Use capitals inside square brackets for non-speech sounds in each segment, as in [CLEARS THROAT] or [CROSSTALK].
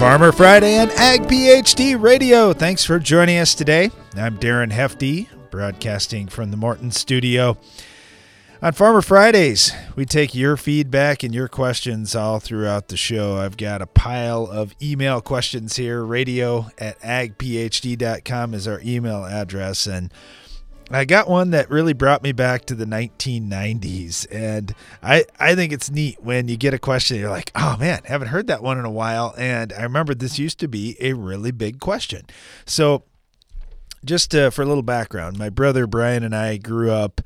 Farmer Friday and Ag PhD Radio. Thanks for joining us today. I'm Darren Hefty, broadcasting from the Morton studio. On Farmer Fridays, we take your feedback and your questions all throughout the show. I've got a pile of email questions here. Radio at agphd.com is our email address. And I got one that really brought me back to the 1990s. And I, I think it's neat when you get a question, you're like, oh man, haven't heard that one in a while. And I remember this used to be a really big question. So, just uh, for a little background, my brother Brian and I grew up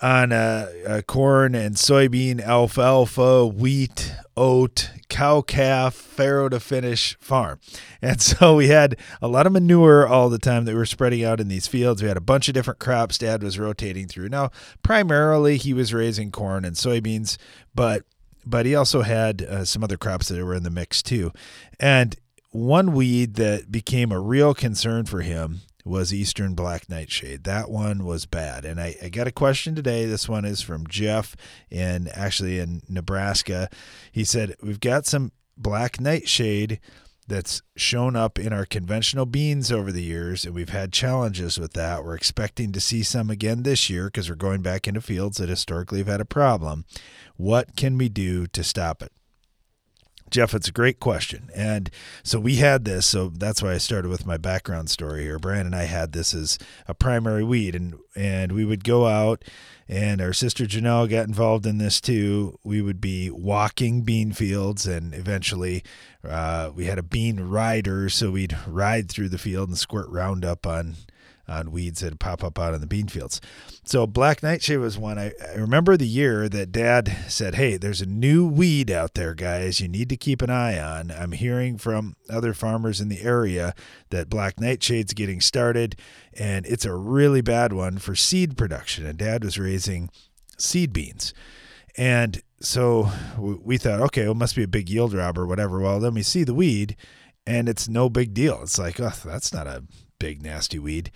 on a, a corn and soybean, alfalfa, wheat, oat, cow calf, farrow to finish farm. [LAUGHS] And so we had a lot of manure all the time that we were spreading out in these fields. We had a bunch of different crops dad was rotating through. Now, primarily he was raising corn and soybeans, but but he also had uh, some other crops that were in the mix too. And one weed that became a real concern for him was Eastern Black Nightshade. That one was bad. And I, I got a question today. This one is from Jeff in actually in Nebraska. He said, We've got some black nightshade that's shown up in our conventional beans over the years, and we've had challenges with that. We're expecting to see some again this year because we're going back into fields that historically have had a problem. What can we do to stop it? Jeff, it's a great question. And so we had this, so that's why I started with my background story here. Brian and I had this as a primary weed and and we would go out and our sister Janelle got involved in this too. We would be walking bean fields and eventually uh, we had a bean rider, so we'd ride through the field and squirt Roundup on on weeds that pop up out in the bean fields. So black nightshade was one. I, I, remember the year that Dad said, "Hey, there's a new weed out there, guys. You need to keep an eye on." I'm hearing from other farmers in the area that black nightshade's getting started, and it's a really bad one for seed production. And Dad was raising seed beans, and so we thought, okay, well, it must be a big yield robber or whatever. Well, then we see the weed, and it's no big deal. It's like, oh, that's not a big nasty weed.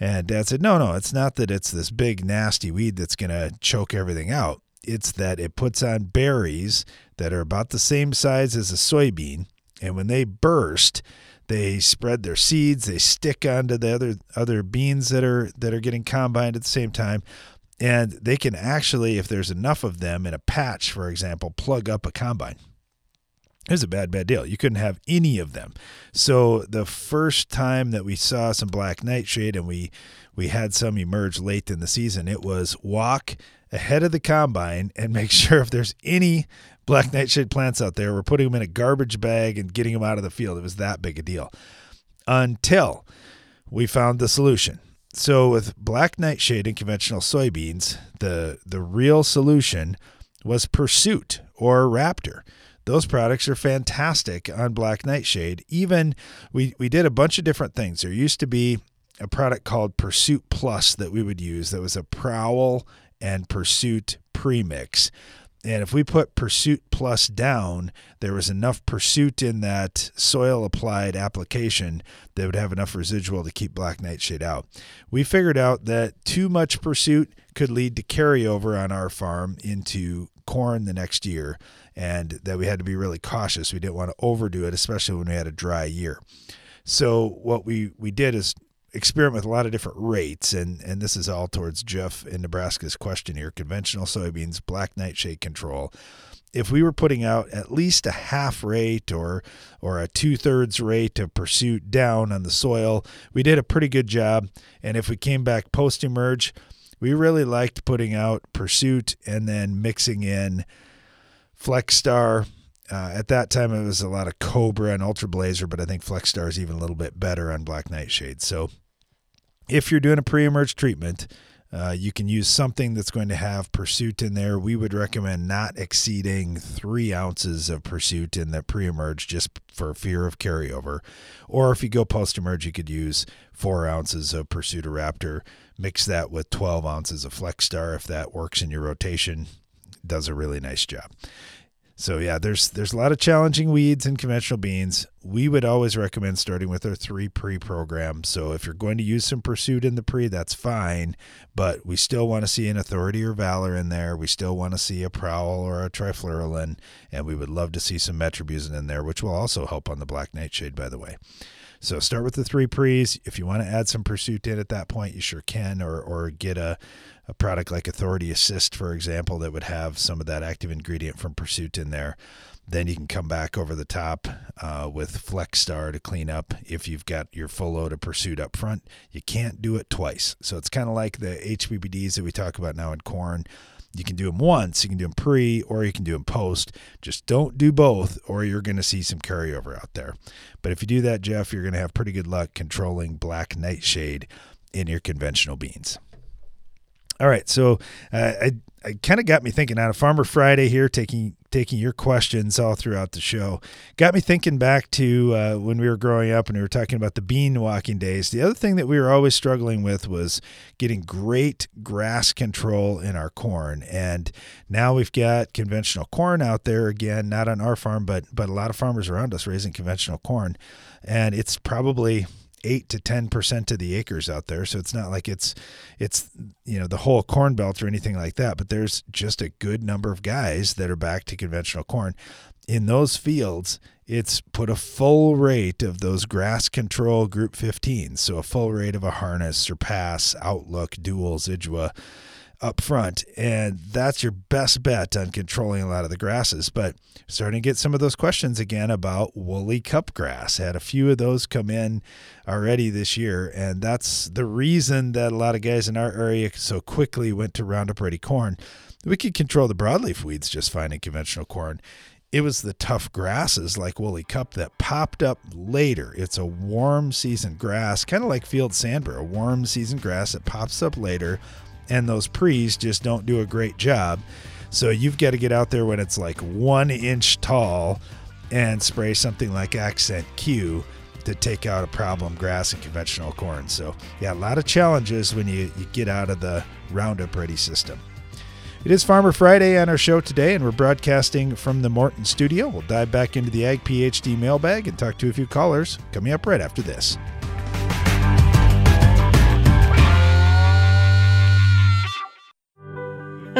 And dad said, No, no, it's not that it's this big nasty weed that's going to choke everything out. It's that it puts on berries that are about the same size as a soybean. And when they burst, they spread their seeds, they stick onto the other other beans that are that are getting combined at the same time. And they can actually, if there's enough of them in a patch, for example, plug up a combine. It was a bad, bad deal. You couldn't have any of them. So the first time that we saw some black nightshade and we we had some emerge late in the season, it was walk ahead of the combine and make [LAUGHS] sure if there's any black nightshade plants out there, we're putting them in a garbage bag and getting them out of the field. It was that big a deal. Until we found the solution. So with black nightshade and conventional soybeans, the the real solution was Pursuit or Raptor. Those products are fantastic on Black Nightshade. Even we, we did a bunch of different things. There used to be a product called Pursuit Plus that we would use that was a Prowl and Pursuit premix. And if we put Pursuit Plus down, there was enough Pursuit in that soil applied application that would have enough residual to keep Black Nightshade out. We figured out that too much Pursuit could lead to carryover on our farm into corn the next year and that we had to be really cautious. We didn't want to overdo it, especially when we had a dry year. So what we we did is experiment with a lot of different rates, and and this is all towards Jeff in Nebraska's question here: conventional soybeans, black nightshade control. If we were putting out at least a half rate or or a two thirds rate of pursuit down on the soil, we did a pretty good job. And if we came back post emerge, we really liked putting out pursuit and then mixing in Flexstar. Uh, at that time, it was a lot of Cobra and Ultra Blazer, but I think Flexstar is even a little bit better on Black Nightshade. So, if you're doing a pre-emerge treatment, uh, you can use something that's going to have pursuit in there. We would recommend not exceeding three ounces of pursuit in the pre-emerge, just for fear of carryover. Or if you go post-emerge, you could use four ounces of Pursuit Raptor. Mix that with 12 ounces of Flexstar if that works in your rotation. Does a really nice job. So yeah, there's there's a lot of challenging weeds in conventional beans. We would always recommend starting with our three pre program. So if you're going to use some pursuit in the pre, that's fine. But we still want to see an authority or valor in there. We still want to see a prowl or a trifluralin, and we would love to see some metribuzin in there, which will also help on the black nightshade, by the way. So start with the three pre's. If you want to add some pursuit in at that point, you sure can, or or get a, a product like Authority Assist, for example, that would have some of that active ingredient from pursuit in there. Then you can come back over the top uh, with Flex Star to clean up if you've got your full load of pursuit up front. You can't do it twice. So it's kind of like the HPPDs that we talk about now in corn. You can do them once, you can do them pre, or you can do them post. Just don't do both, or you're going to see some carryover out there. But if you do that, Jeff, you're going to have pretty good luck controlling black nightshade in your conventional beans. All right, so uh, I I kind of got me thinking on a Farmer Friday here, taking taking your questions all throughout the show. Got me thinking back to uh, when we were growing up and we were talking about the bean walking days. The other thing that we were always struggling with was getting great grass control in our corn. And now we've got conventional corn out there again, not on our farm, but but a lot of farmers around us raising conventional corn, and it's probably eight to ten percent of the acres out there. So it's not like it's it's you know the whole corn belt or anything like that. But there's just a good number of guys that are back to conventional corn. In those fields, it's put a full rate of those grass control group 15. So a full rate of a harness, surpass, outlook, dual, Zidua up front. And that's your best bet on controlling a lot of the grasses. But starting to get some of those questions again about woolly cup grass. Had a few of those come in already this year. And that's the reason that a lot of guys in our area so quickly went to Roundup Ready corn. We could control the broadleaf weeds just fine in conventional corn. It was the tough grasses like woolly cup that popped up later. It's a warm season grass, kind of like field sandbur, a warm season grass that pops up later and those pre's just don't do a great job. So you've got to get out there when it's like one inch tall and spray something like Accent Q to take out a problem grass and conventional corn. So yeah, a lot of challenges when you, you get out of the Roundup Ready system. It is Farmer Friday on our show today, and we're broadcasting from the Morton studio. We'll dive back into the Ag PhD mailbag and talk to a few callers coming up right after this.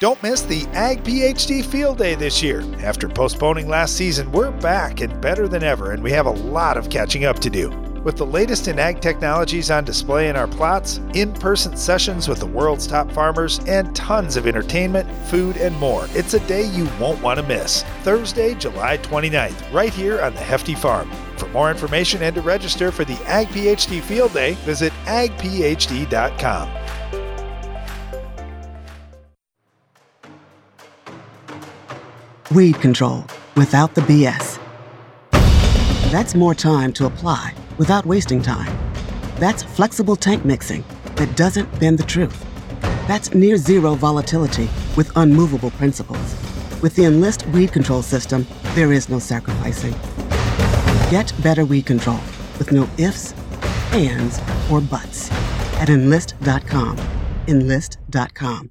Don't miss the Ag PhD Field Day this year. After postponing last season, we're back and better than ever, and we have a lot of catching up to do. With the latest in ag technologies on display in our plots, in person sessions with the world's top farmers, and tons of entertainment, food, and more, it's a day you won't want to miss. Thursday, July 29th, right here on the Hefty Farm. For more information and to register for the Ag PhD Field Day, visit agphd.com. Weed control without the BS. That's more time to apply without wasting time. That's flexible tank mixing that doesn't bend the truth. That's near zero volatility with unmovable principles. With the Enlist weed control system, there is no sacrificing. Get better weed control with no ifs, ands, or buts at enlist.com. Enlist.com.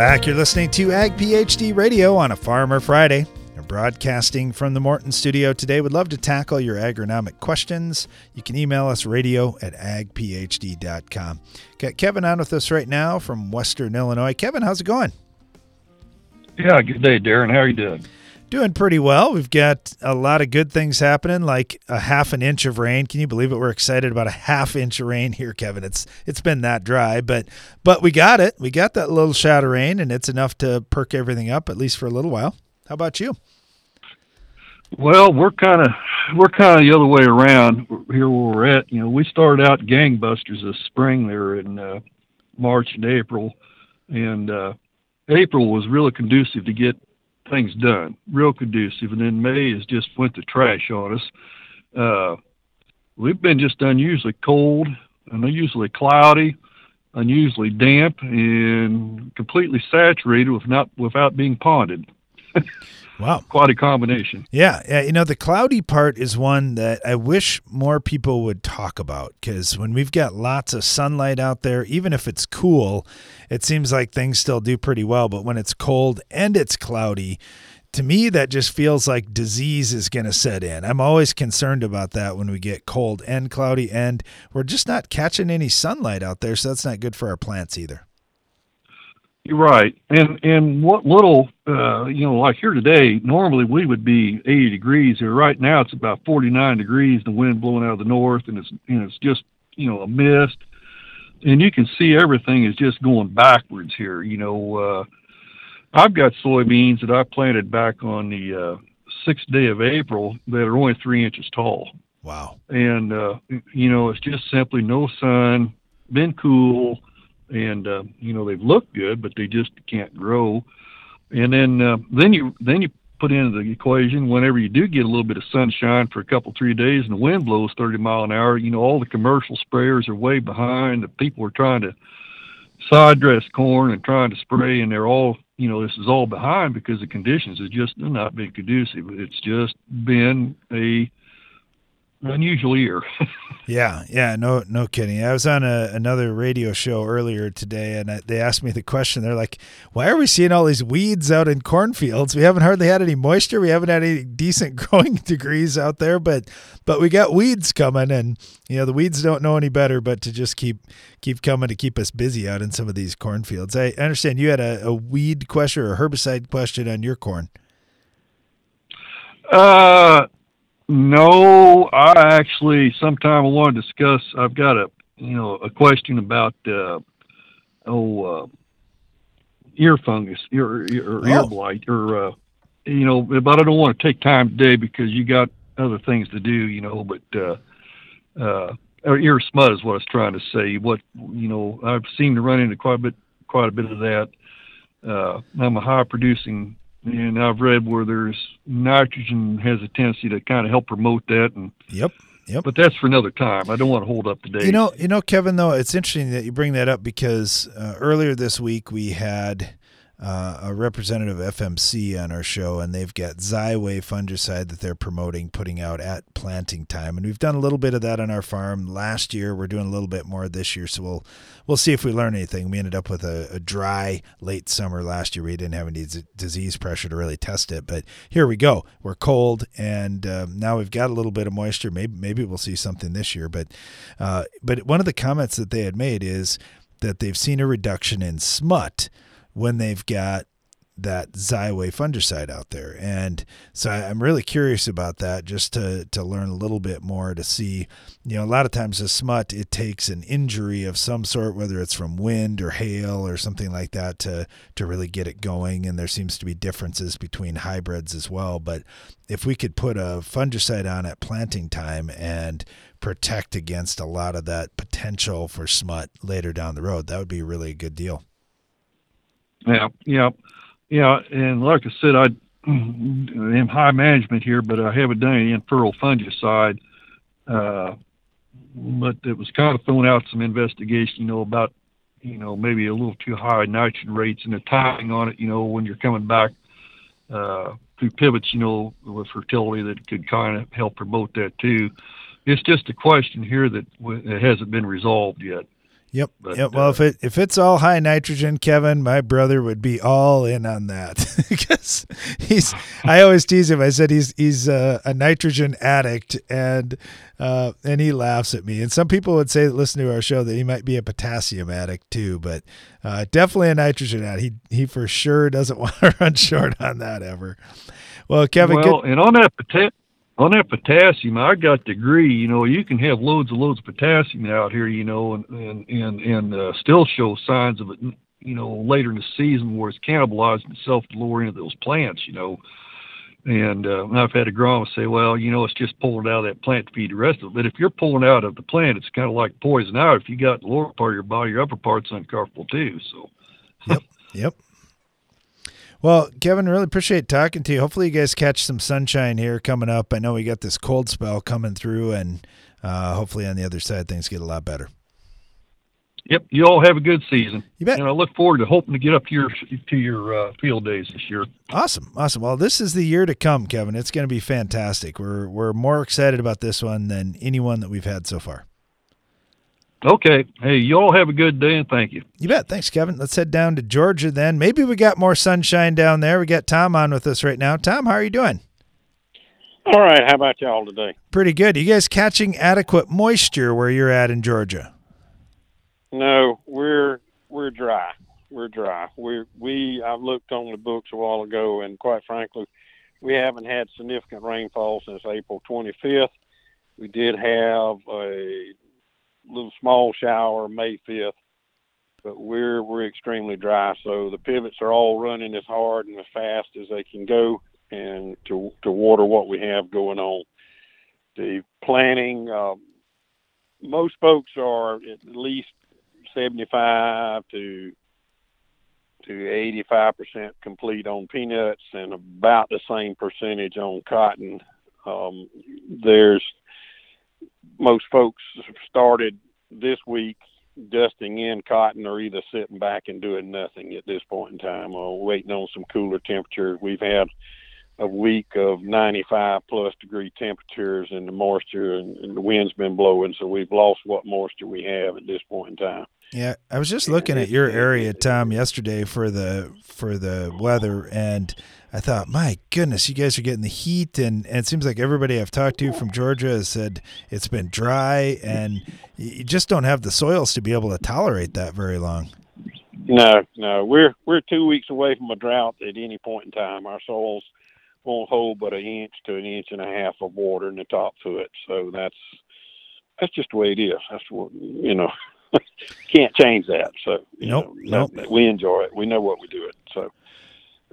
back. You're listening to Ag PhD Radio on a Farmer Friday. We're broadcasting from the Morton studio today. We'd love to tackle your agronomic questions. You can email us radio at agphd.com. Got Kevin on with us right now from Western Illinois. Kevin, how's it going? Yeah, good day, Darren. How are you doing? Doing pretty well. We've got a lot of good things happening, like a half an inch of rain. Can you believe it? We're excited about a half inch of rain here, Kevin. It's it's been that dry, but but we got it. We got that little shot of rain, and it's enough to perk everything up at least for a little while. How about you? Well, we're kind of we're kind of the other way around here where we're at. You know, we started out gangbusters this spring there in uh, March and April, and uh, April was really conducive to get things done, real conducive. And then May has just went to trash on us. Uh, we've been just unusually cold, and unusually cloudy, unusually damp, and completely saturated with not without being ponded. [LAUGHS] Wow. Quite a combination. Yeah. Yeah. You know, the cloudy part is one that I wish more people would talk about because when we've got lots of sunlight out there, even if it's cool, it seems like things still do pretty well. But when it's cold and it's cloudy, to me, that just feels like disease is going to set in. I'm always concerned about that when we get cold and cloudy, and we're just not catching any sunlight out there. So that's not good for our plants either. You're right, and and what little uh, you know, like here today, normally we would be 80 degrees here. Right now, it's about 49 degrees. The wind blowing out of the north, and it's and it's just you know a mist, and you can see everything is just going backwards here. You know, uh, I've got soybeans that I planted back on the uh, sixth day of April that are only three inches tall. Wow! And uh, you know, it's just simply no sun, been cool and uh, you know they've looked good, but they just can't grow. And then uh, then you then you put into the equation whenever you do get a little bit of sunshine for a couple three days and the wind blows 30 mile an hour, you know all the commercial sprayers are way behind. The people are trying to side dress corn and trying to spray, and they're all you know this is all behind because the conditions have just not been conducive. It's just been a unusual year. [LAUGHS] yeah, yeah, no, no kidding. I was on a, another radio show earlier today, and I, they asked me the question. They're like, "Why are we seeing all these weeds out in cornfields? We haven't hardly had any moisture. We haven't had any decent [LAUGHS] growing degrees out there, but but we got weeds coming, and you know the weeds don't know any better but to just keep keep coming to keep us busy out in some of these cornfields. I understand you had a, a weed question or a herbicide question on your corn. Uh no, I actually sometime I want to discuss. I've got a you know a question about uh, oh uh, ear fungus, ear ear, ear oh. blight, or uh, you know, but I don't want to take time today because you got other things to do, you know. But uh, uh, or ear smut is what I was trying to say. What you know, I've seen to run into quite a bit, quite a bit of that. Uh, I'm a high producing and I've read where there's nitrogen has a tendency to kind of help promote that. And yep, yep. But that's for another time. I don't want to hold up today. You know, you know, Kevin. Though it's interesting that you bring that up because uh, earlier this week we had uh, a representative FMC on our show, and they've got Xyway fungicide that they're promoting, putting out at planting time. And we've done a little bit of that on our farm last year. We're doing a little bit more this year, so we'll we'll see if we learn anything. We ended up with a, a dry late summer last year. We didn't have any disease pressure to really test it, but here we go. We're cold, and um, now we've got a little bit of moisture. Maybe maybe we'll see something this year. But uh, but one of the comments that they had made is that they've seen a reduction in smut when they've got that Xyway fungicide out there. And so I'm really curious about that just to, to learn a little bit more to see, you know, a lot of times the smut, it takes an injury of some sort, whether it's from wind or hail or something like that to, to really get it going. And there seems to be differences between hybrids as well. But if we could put a fungicide on at planting time and protect against a lot of that potential for smut later down the road, that would be really a good deal. Yeah, yeah, yeah. And like I said, I am high management here, but I haven't done any in-furrow fungicide. Uh, but it was kind of throwing out some investigation, you know, about you know maybe a little too high nitrogen rates and the timing on it. You know, when you're coming back uh, through pivots, you know, with fertility that could kind of help promote that too. It's just a question here that, that hasn't been resolved yet. Yep. But, yep. Well, uh, if it if it's all high nitrogen, Kevin, my brother would be all in on that [LAUGHS] because he's. I always tease him. I said he's he's a, a nitrogen addict, and uh, and he laughs at me. And some people would say that listen to our show that he might be a potassium addict too, but uh, definitely a nitrogen addict. He he for sure doesn't [LAUGHS] want to run short on that ever. Well, Kevin, well, good, and on that pota- on that potassium, I got the agree. You know, you can have loads and loads of potassium out here. You know, and and and, and uh, still show signs of it. You know, later in the season where it's cannibalizing itself to lower into those plants. You know, and uh, I've had agronomists say, well, you know, it's just pulling out of that plant to feed the rest of it. But if you're pulling out of the plant, it's kind of like poison out. If you got the lower part of your body, your upper part's uncomfortable too. So. Yep. Yep. Well, Kevin, really appreciate talking to you. Hopefully, you guys catch some sunshine here coming up. I know we got this cold spell coming through, and uh, hopefully, on the other side, things get a lot better. Yep, you all have a good season. You bet. And I look forward to hoping to get up to your to your uh, field days this year. Awesome, awesome. Well, this is the year to come, Kevin. It's going to be fantastic. We're we're more excited about this one than anyone that we've had so far. Okay. Hey, you all have a good day and thank you. You bet. Thanks, Kevin. Let's head down to Georgia then. Maybe we got more sunshine down there. We got Tom on with us right now. Tom, how are you doing? All right. How about y'all today? Pretty good. You guys catching adequate moisture where you're at in Georgia? No, we're we're dry. We're dry. We we I looked on the books a while ago, and quite frankly, we haven't had significant rainfall since April 25th. We did have a little small shower May 5th, but we're we're extremely dry. So the pivots are all running as hard and as fast as they can go, and to to water what we have going on. The planting, uh, most folks are at least 75 to to 85 percent complete on peanuts and about the same percentage on cotton. Um, there's most folks have started this week dusting in cotton or either sitting back and doing nothing at this point in time or waiting on some cooler temperatures. We've had a week of 95 plus degree temperatures and the moisture and, and the wind's been blowing, so we've lost what moisture we have at this point in time. Yeah, I was just looking at your area, Tom, yesterday for the for the weather, and I thought, my goodness, you guys are getting the heat, and, and it seems like everybody I've talked to from Georgia has said it's been dry, and you just don't have the soils to be able to tolerate that very long. No, no, we're we're two weeks away from a drought at any point in time. Our soils won't hold but an inch to an inch and a half of water in the top foot, so that's that's just the way it is. That's what you know. [LAUGHS] can't change that. So you Nope, know, nope. that- we enjoy it. We know what we do it. So,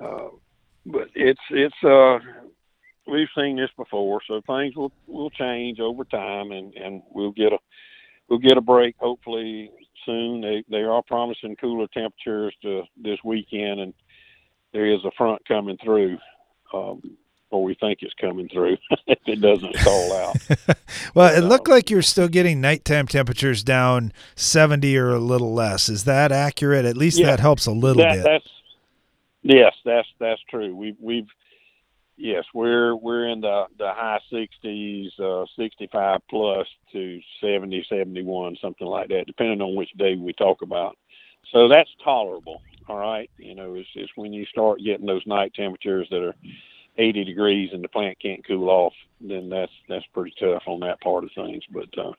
uh, but it's it's uh, we've seen this before. So things will will change over time, and and we'll get a we'll get a break hopefully soon. They they are promising cooler temperatures to this weekend, and there is a front coming through. Um, or we think it's coming through [LAUGHS] if it doesn't stall out. [LAUGHS] Well, it looked like you're still getting nighttime temperatures down 70 or a little less. Is that accurate? At least Yeah, that helps a little that, bit. That's yes, that's that's true. We've we've yes, we're we're in the the high sixties, uh, sixty five plus to 70, 71, something like that, depending on which day we talk about. So that's tolerable. All right, you know, it's it's when you start getting those night temperatures that are eighty degrees and the plant can't cool off, then that's that's pretty tough on that part of things. But uh,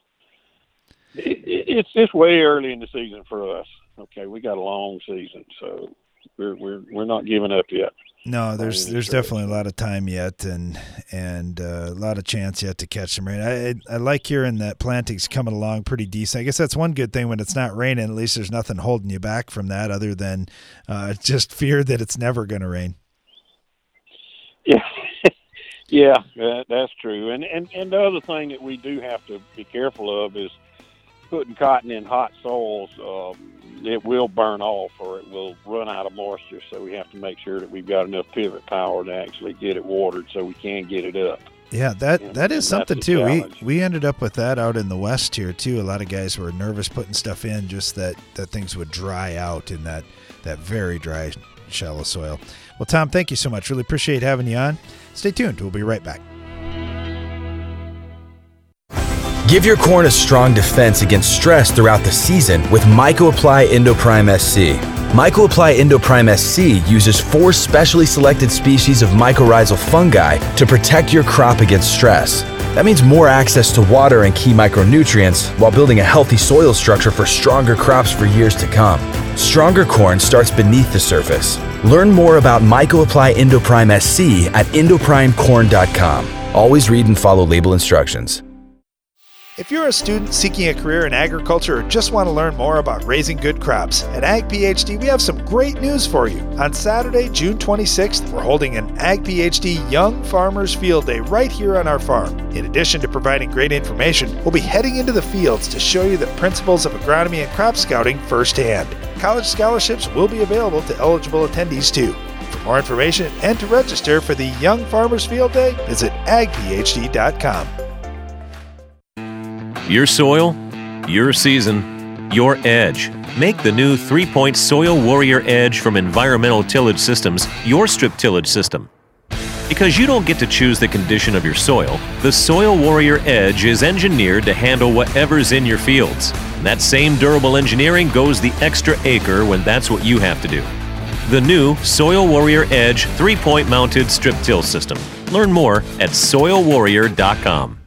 it, it, it's it's way early in the season for us. Okay, we got a long season, so we're we're we're not giving up yet. No, there's there's definitely a lot of time yet, and and uh, a lot of chance yet to catch some rain. I I I like hearing that planting's coming along pretty decent. I guess that's one good thing when it's not raining. At least there's nothing holding you back from that, other than uh, just [LAUGHS] fear that it's never going to rain. Yeah, yeah, that, that's true. And and and the other thing that we do have to be careful of is putting cotton in hot soils. Um, it will burn off, or it will run out of moisture. So we have to make sure that we've got enough pivot power to actually get it watered, so we can get it up. Yeah, that Yeah, that is something too. We we ended up with that out in the west here too. A lot of guys were nervous putting stuff in, just that that things would dry out in that that very dry, shallow soil. Well, Tom, thank you so much. Really appreciate having you on. Stay tuned. We'll be right back. Give your corn a strong defense against stress throughout the season with MycoApply Endoprime SC. MycoApply Endoprime SC uses four specially selected species of mycorrhizal fungi to protect your crop against stress. That means more access to water and key micronutrients while building a healthy soil structure for stronger crops for years to come. Stronger corn starts beneath the surface. Learn more about MycoApply Endoprime SC at endoprimecorn.com. Always read and follow label instructions. If you're a student seeking a career in agriculture or just want to learn more about raising good crops, at Ag PhD we have some great news for you. On Saturday, June 26th, we're holding an Ag PhD Young Farmers Field Day right here on our farm. In addition to providing great information, we'll be heading into the fields to show you the principles of agronomy and crop scouting firsthand. College scholarships will be available to eligible attendees too. For more information and to register for the Young Farmers Field Day, visit agphd.com. Your soil, your season, your edge. Make the new three point Soil Warrior Edge from Environmental Tillage Systems your strip tillage system. Because you don't get to choose the condition of your soil, the Soil Warrior Edge is engineered to handle whatever's in your fields. That same durable engineering goes the extra acre when that's what you have to do. The new Soil Warrior Edge three point mounted strip till system. Learn more at soilwarrior.com.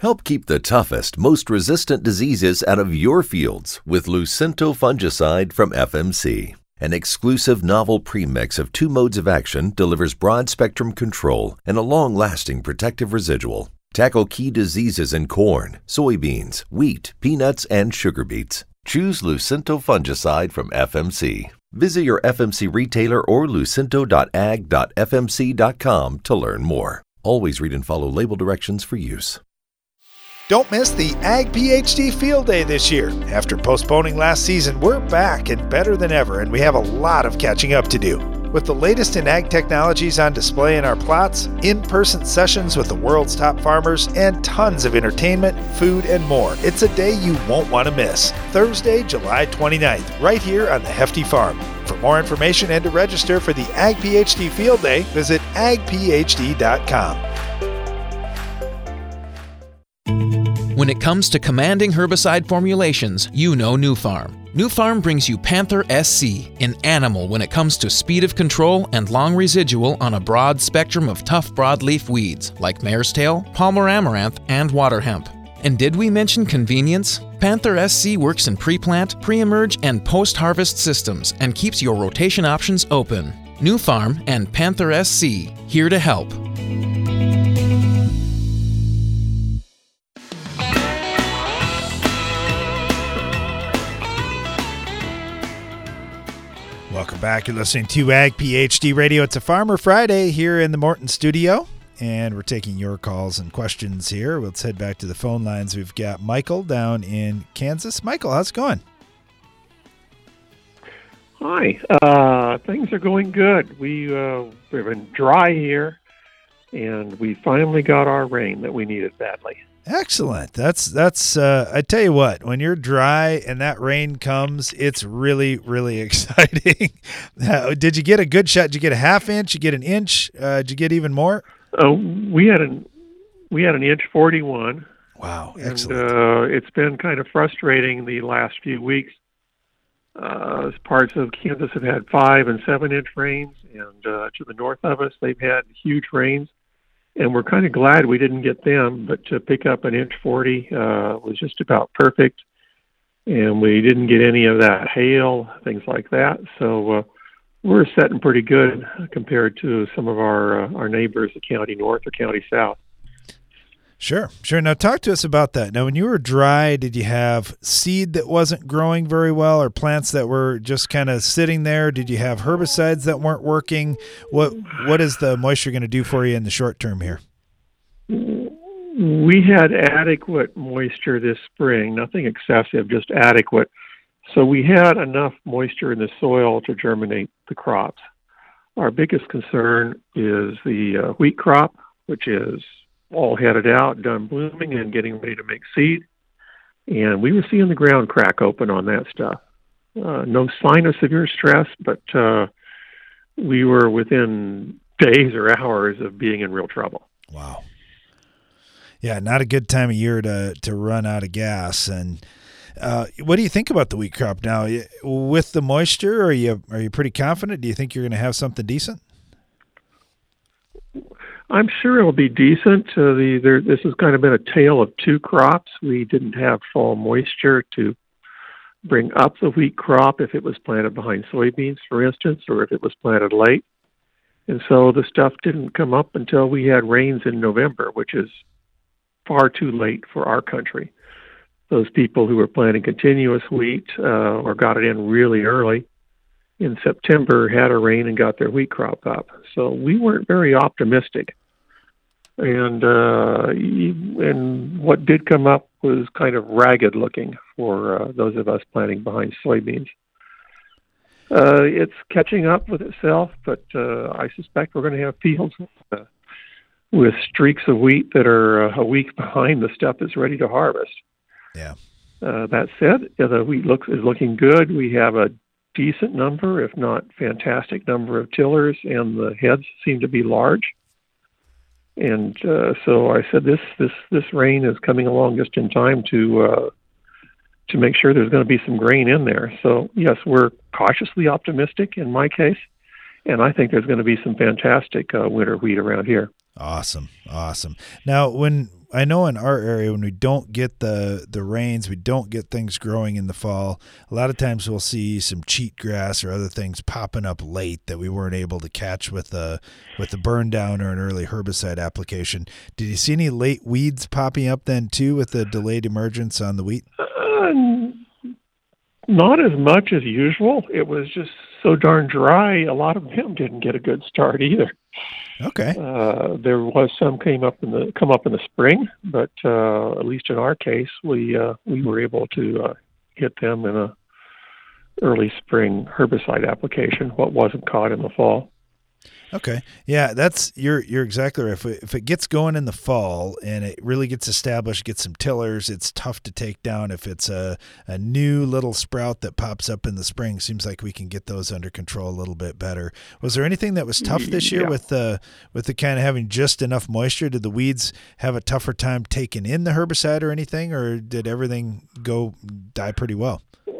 Help keep the toughest, most resistant diseases out of your fields with Lucento fungicide from FMC. An exclusive novel premix of two modes of action delivers broad spectrum control and a long lasting protective residual. Tackle key diseases in corn, soybeans, wheat, peanuts, and sugar beets. Choose Lucento fungicide from FMC. Visit your FMC retailer or lucento.ag.fmc.com to learn more. Always read and follow label directions for use. Don't miss the Ag PhD Field Day this year. After postponing last season, we're back and better than ever, and we have a lot of catching up to do. With the latest in ag technologies on display in our plots, in person sessions with the world's top farmers, and tons of entertainment, food, and more, it's a day you won't want to miss. Thursday, July 29th, right here on the Hefty Farm. For more information and to register for the Ag PhD Field Day, visit agphd.com. When it comes to commanding herbicide formulations, you know Nufarm. New Farm brings you Panther SC, an animal when it comes to speed of control and long residual on a broad spectrum of tough broadleaf weeds like mare's tail, palmer amaranth, and water hemp. And did we mention convenience? Panther SC works in pre plant, pre emerge, and post harvest systems and keeps your rotation options open. Nufarm and Panther SC, here to help. Welcome back. You're listening to Ag PhD Radio. It's a Farmer Friday here in the Morton studio, and we're taking your calls and questions here. Let's head back to the phone lines. We've got Michael down in Kansas. Michael, how's it going? Hi. Uh, things are going good. We uh, we've been dry here, and we finally got our rain that we needed badly. Excellent. That's that's. Uh, I tell you what, when you're dry and that rain comes, it's really really [LAUGHS] exciting. did you get a good shot? Did you get a half inch? Did you get an inch? Uh, did you get even more? Oh, we had an we had an inch forty one. Wow, excellent. And, uh, it's been kind of frustrating the last few weeks. Uh, parts of Kansas have had five and seven inch rains, and uh, to the north of us, they've had huge rains and we're kind of glad we didn't get them. But to pick up an inch forty uh, was just about perfect, and we didn't get any of that hail, things like that. So uh, we're setting pretty good compared to some of our uh, our neighbors, the county north or county south. Sure, sure. Now, talk to us about that. Now, when you were dry, did you have seed that wasn't growing very well, or plants that were just kind of sitting there? Did you have herbicides that weren't working? What What is the moisture going to do for you in the short term here? We had adequate moisture this spring, nothing excessive, just adequate. So we had enough moisture in the soil to germinate the crops. Our biggest concern is the uh, wheat crop, which is all headed out, done blooming, and getting ready to make seed. And we were seeing the ground crack open on that stuff. Uh, no sign of severe stress, but uh, we were within days or hours of being in real trouble. Wow. Yeah, not a good time of year to to run out of gas. And uh, what do you think about the wheat crop now? With the moisture, are you are you pretty confident? Do you think you're going to have something decent? I'm sure it'll be decent. Uh, the there, this has kind of been a tale of two crops. We didn't have fall moisture to bring up the wheat crop if it was planted behind soybeans, for instance, or if it was planted late. And so the stuff didn't come up until we had rains in November, which is far too late for our country. Those people who were planting continuous wheat uh, or got it in really early in September had a rain and got their wheat crop up. So we weren't very optimistic. And uh, and what did come up was kind of ragged looking for uh, those of us planting behind soybeans. Uh, it's catching up with itself, but uh, I suspect we're going to have fields uh, with streaks of wheat that are uh, a week behind the stuff that's ready to harvest. Yeah. Uh, that said, the wheat looks is looking good. We have a decent number, if not fantastic number of tillers, and the heads seem to be large. And uh, so I said, this this this rain is coming along just in time to uh, to make sure there's going to be some grain in there. So yes, we're cautiously optimistic in my case, and I think there's going to be some fantastic uh, winter wheat around here. Awesome, awesome. Now, when I know in our area when we don't get the the rains, we don't get things growing in the fall. A lot of times we'll see some cheat grass or other things popping up late that we weren't able to catch with the with the burn down or an early herbicide application. Did you see any late weeds popping up then too with the delayed emergence on the wheat? Uh, not as much as usual. It was just so darn dry. A lot of them didn't get a good start either. Okay. Uh, there was some came up in the come up in the spring, but uh, at least in our case, we uh, we were able to uh, hit them in a early spring herbicide application. What wasn't caught in the fall. Okay. Yeah, that's you're you're exactly right. If it, if it gets going in the fall and it really gets established, gets some tillers, it's tough to take down. If it's a, a new little sprout that pops up in the spring, seems like we can get those under control a little bit better. Was there anything that was tough this year Yeah. with the with the kind of having just enough moisture? Did the weeds have a tougher time taking in the herbicide or anything, or did everything go die pretty well? Uh,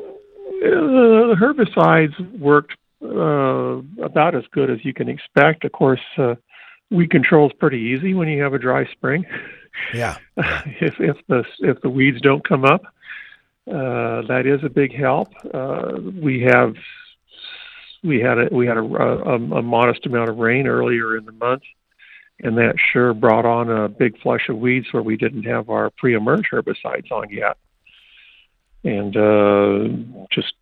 the herbicides worked uh, about as good as you can expect. Of course, uh, weed control is pretty easy when you have a dry spring. Yeah. [LAUGHS] if if the if the weeds don't come up, uh, that is a big help. Uh, we have we had a we had a, a, a modest amount of rain earlier in the month, and that sure brought on a big flush of weeds where we didn't have our pre-emerge herbicides on yet, and uh, just.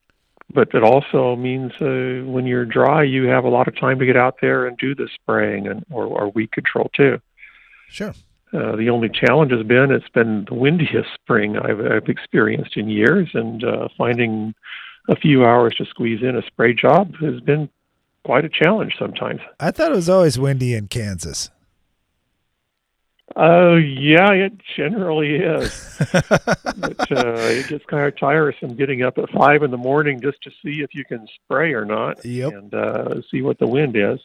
But it also means uh, when you're dry, you have a lot of time to get out there and do the spraying and or, or weed control too. Sure. Uh, the only challenge has been it's been the windiest spring I've, I've experienced in years, and uh, finding a few hours to squeeze in a spray job has been quite a challenge sometimes. I thought it was always windy in Kansas. Uh, yeah, it generally is. [LAUGHS] but uh, it gets kind of tiresome getting up at five in the morning just to see if you can spray or not, Yep. and uh, see what the wind is.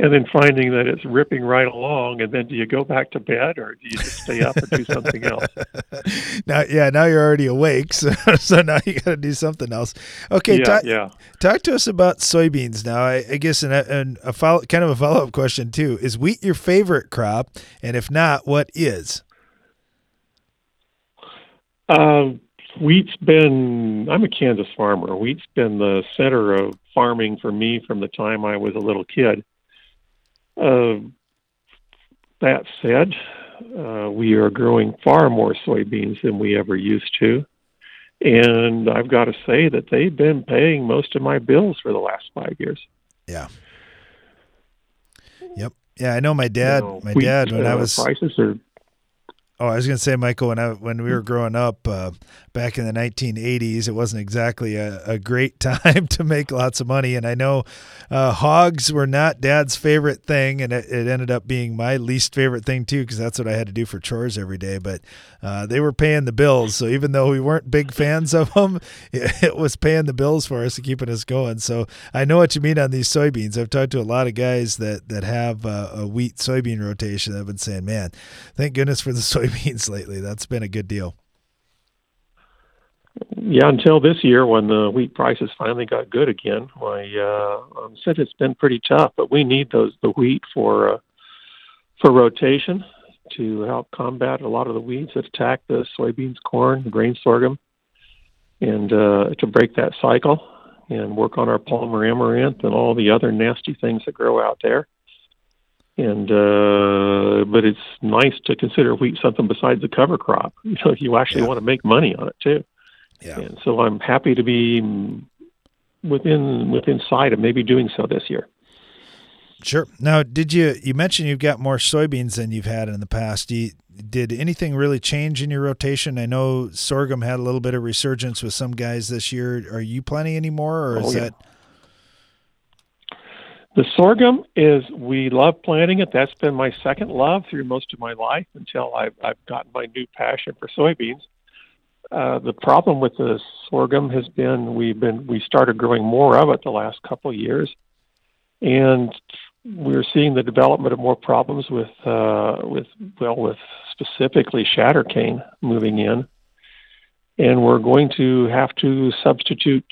And then finding that it's ripping right along, and then do you go back to bed or do you just stay up and do something else? [LAUGHS] now, yeah, now you're already awake, [LAUGHS] so, so now you got to do something else. Okay, yeah, talk, yeah. talk to us about soybeans now. I, I guess, and a, and a follow, kind of a follow up question too: Is wheat your favorite crop? And if not, what is? Um, wheat's been, I'm a Kansas farmer. Wheat's been the center of farming for me from the time I was a little kid. Uh, that said, uh, we are growing far more soybeans than we ever used to. And I've got to say that they've been paying most of my bills for the last five years. Yeah. Yep. Yeah, I know my dad. You know, my wheat, dad when I uh, was prices are Oh, I was going to say, Michael, when I when we were growing up uh, back in the 1980s, it wasn't exactly a, a great [LAUGHS] time to make lots of money. And I know uh, hogs were not Dad's favorite thing, and it, it ended up being my least favorite thing too, because that's what I had to do for chores every day. But uh, they were paying the bills, so even though we weren't big fans of them, [LAUGHS] it, it was paying the bills for us and keeping us going. So I know what you mean on these soybeans. I've talked to a lot of guys that that have uh, a wheat soybean rotation have been saying, "Man, thank goodness for the [LAUGHS] soybean." Soybeans [LAUGHS] lately. That's been a good deal. Yeah, until this year when the wheat prices finally got good again. I uh, um, said it's been pretty tough, but we need those the wheat for uh, for rotation to help combat a lot of the weeds that attack the soybeans, corn, grain sorghum, and uh, to break that cycle and work on our palmer amaranth and all the other nasty things that grow out there. And uh, but it's nice to consider wheat something besides a cover crop. [LAUGHS] You know, you actually Yeah. want to make money on it too. Yeah. And so I'm happy to be within within sight of maybe doing so this year. Sure. Now, did you you mentioned you've got more soybeans than you've had in the past? Do you, did anything really change in your rotation? I know sorghum had a little bit of resurgence with some guys this year. Are you planting any more, or Oh, is yeah. that The sorghum is we love planting it. That's been my second love through most of my life until I've I've gotten my new passion for soybeans. Uh, the problem with the sorghum has been we've been we started growing more of it the last couple of years, and we're seeing the development of more problems with uh, with well with specifically shatter cane moving in, and we're going to have to substitute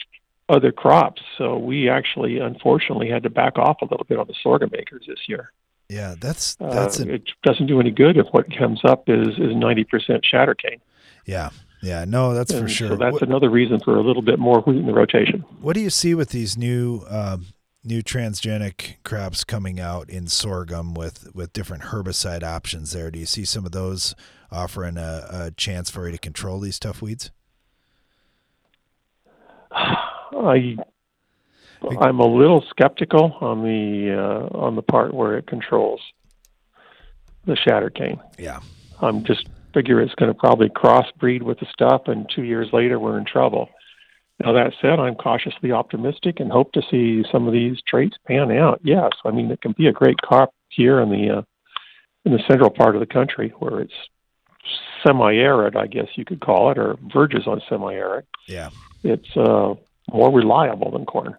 other crops. So we actually, unfortunately, had to back off a little bit on the sorghum acres this year. yeah? That's Uh, that's a, it doesn't do any good if what comes up is is ninety percent shatter cane. yeah yeah no that's for sure. So that's What- another reason for a little bit more wheat in the rotation. What do you see with these new um, new transgenic crops coming out in sorghum with with different herbicide options? There, do you see some of those offering a, a chance for you to control these tough weeds? [SIGHS] I I'm a little skeptical on the uh, on the part where it controls the shatter cane. Yeah, I'm just figure it's going to probably crossbreed with the stuff, and two years later we're in trouble. Now that said, I'm cautiously optimistic and hope to see some of these traits pan out. Yes, I mean it can be a great crop here in the uh, in the central part of the country where it's semi-arid, I guess you could call it, or verges on semi-arid. yeah, It's uh, more reliable than corn.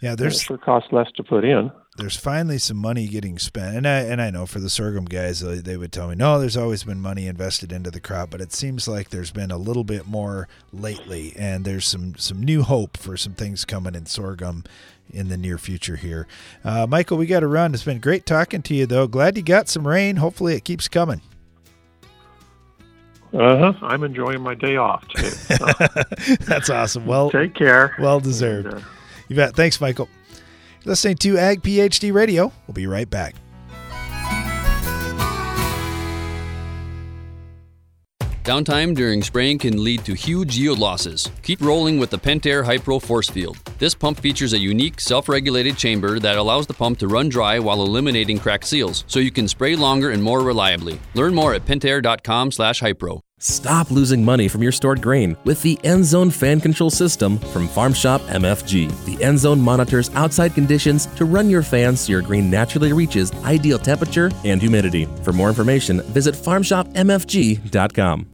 yeah. And it There's sure costs less to put in. there's finally some money getting spent, and I and I know for the sorghum guys, they, they would tell me, no, there's always been money invested into the crop, but it seems like there's been a little bit more lately, and there's some some new hope for some things coming in sorghum in the near future here. Uh, Michael, we got to run. It's been great talking to you, though. Glad you got some rain. Hopefully, it keeps coming. Uh huh. I'm enjoying my day off too. So [LAUGHS] That's awesome. Well, take care. well deserved. You bet. Thanks, Michael. You're listening to Ag PhD Radio. We'll be right back. Downtime during spraying can lead to huge yield losses. Keep rolling with the Pentair Hypro Force Field. This pump features a unique self-regulated chamber that allows the pump to run dry while eliminating cracked seals, so you can spray longer and more reliably. Learn more at pentair.com/hypro. Stop losing money from your stored grain with the EndZone fan control system from Farm Shop MFG. The EndZone monitors outside conditions to run your fans so your grain naturally reaches ideal temperature and humidity. For more information, visit farmshopmfg.com.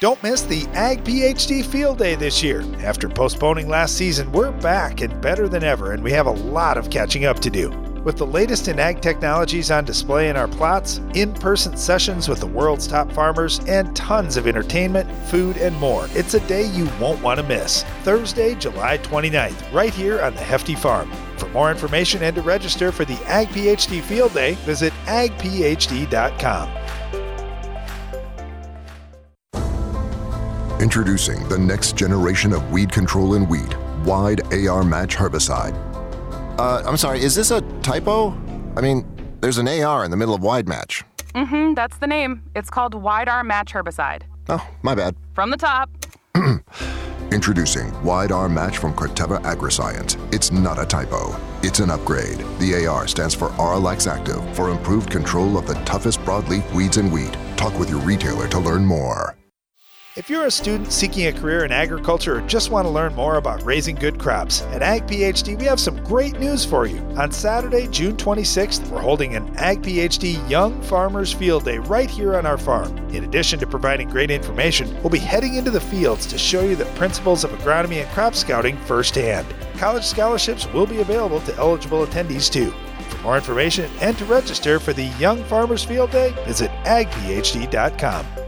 Don't miss the Ag PhD Field Day this year. After postponing last season, we're back and better than ever, and we have a lot of catching up to do. With the latest in ag technologies on display in our plots, in person sessions with the world's top farmers, and tons of entertainment, food, and more, it's a day you won't want to miss. Thursday, July 29th, right here on the Hefty Farm. For more information and to register for the Ag PhD Field Day, visit agphd.com. Introducing the next generation of weed control in wheat, Wide AR Match Herbicide. Uh, I'm sorry, is this a typo? I mean, there's an AR in the middle of Wide Match. Mm-hmm, that's the name. It's called Wide Arm Match Herbicide. Oh, my bad. From the top. [CLEARS THROAT] Introducing Wide Arm Match from Corteva Agriscience. It's not a typo, it's an upgrade. The AR stands for Arylex Active for improved control of the toughest broadleaf weeds in wheat. Talk with your retailer to learn more. If you're a student seeking a career in agriculture or just want to learn more about raising good crops, at Ag PhD we have some great news for you. On Saturday, June 26th, we're holding an Ag PhD Young Farmers Field Day right here on our farm. In addition to providing great information, we'll be heading into the fields to show you the principles of agronomy and crop scouting firsthand. College scholarships will be available to eligible attendees too. For more information and to register for the Young Farmers Field Day, visit agphd.com.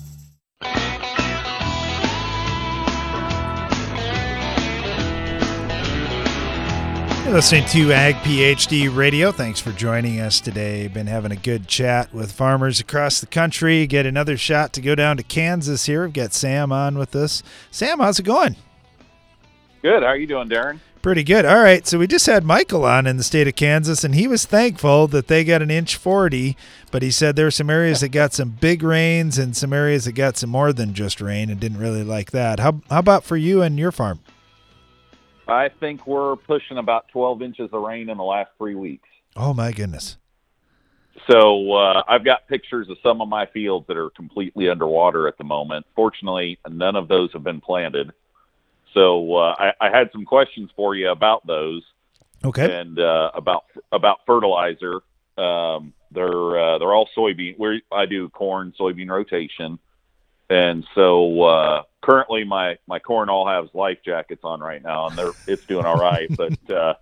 You're listening to Ag PhD Radio. Thanks for joining us today. Been having a good chat with farmers across the country. Get another shot to go down to Kansas here. We've got Sam on with us. Sam, how's it going? Good. How are you doing, Darren? Pretty good. All right. So we just had Michael on in the state of Kansas, and he was thankful that they got an inch 40, but he said there were some areas that got some big rains and some areas that got some more than just rain and didn't really like that. How, how about for you and your farm? I think we're pushing about 12 inches of rain in the last three weeks. Oh, my goodness. So uh, I've got pictures of some of my fields that are completely underwater at the moment. Fortunately, none of those have been planted. So uh, I, I had some questions for you about those. Okay. And uh, about about fertilizer. Um, they're uh, they're all soybean. Where I do corn soybean rotation, and so uh, currently my my corn all has life jackets on right now, and they're it's doing all right. [LAUGHS] but uh,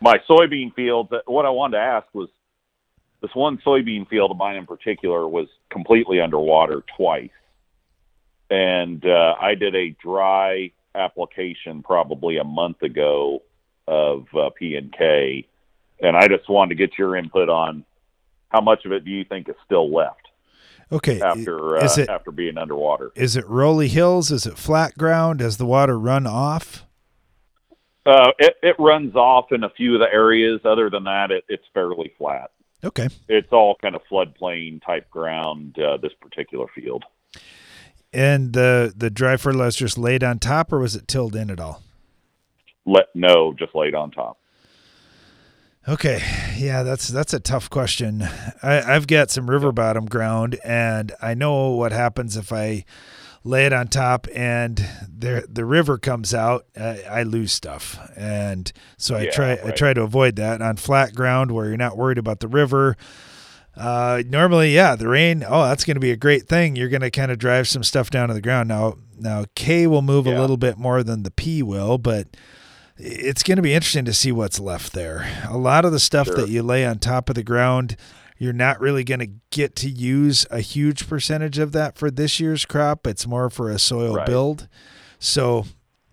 my soybean field, what I wanted to ask was this one soybean field of mine in particular was completely underwater twice, and uh, I did a dry application probably a month ago of uh, P and K, and I just wanted to get your input on how much of it do you think is still left. Okay. After uh, is it, after being underwater, is it rolly hills? Is it flat ground? Does the water run off? Uh, it it runs off in a few of the areas. Other than that, it, it's fairly flat. Okay. It's all kind of floodplain type ground. Uh, this particular field. And the the dry fertilizer just laid on top, or was it tilled in at all? Let no, just laid on top. Okay, yeah, that's that's a tough question. I, I've got some river bottom ground, and I know what happens if I lay it on top and the the river comes out. I, I lose stuff, and so I Yeah, try I try to avoid that on flat ground where you're not worried about the river. Uh, normally, yeah, the rain. Oh, that's going to be a great thing. You're going to kind of drive some stuff down to the ground. Now, now K will move a little bit more than the P will, but it's going to be interesting to see what's left there. A lot of the stuff Sure. that you lay on top of the ground, you're not really going to get to use a huge percentage of that for this year's crop. It's more for a soil Right. build. So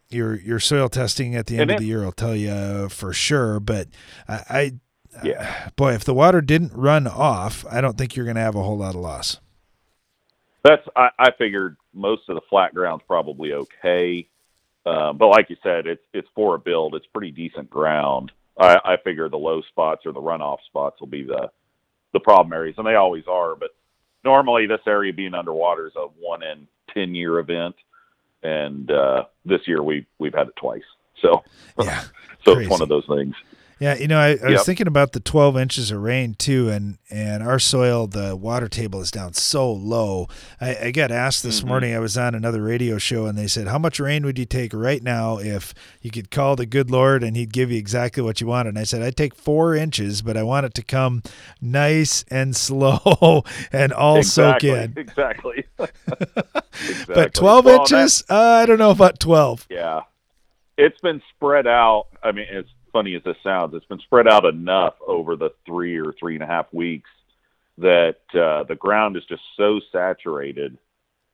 your your soil testing at the end of the year will tell you for sure. But I, I Yeah. boy, if the water didn't run off, I don't think you're going to have a whole lot of loss. That's I, I figured most of the flat ground's probably okay, uh, but like you said, it's it's for a build. It's pretty decent ground. I, I figure the low spots or the runoff spots will be the the problem areas, and they always are. But normally, this area being underwater is a one in ten year event, and uh, this year we we've had it twice. So yeah, [LAUGHS] so it's one of those things. Yeah, you know, I, I was thinking about the 12 inches of rain too, and and our soil, the water table is down so low. I, I got asked this Mhm. morning. I was on another radio show, and they said, "How much rain would you take right now if you could call the good Lord and He'd give you exactly what you wanted?" And I said, "I'd take four inches, but I want it to come nice and [LAUGHS] slow and all exactly, soak in." Exactly. [LAUGHS] exactly. But 12 Well, inches, uh, I don't know about 12. Yeah. It's been spread out. I mean, as funny as this sounds, it's been spread out enough over the three or three and a half weeks that uh, the ground is just so saturated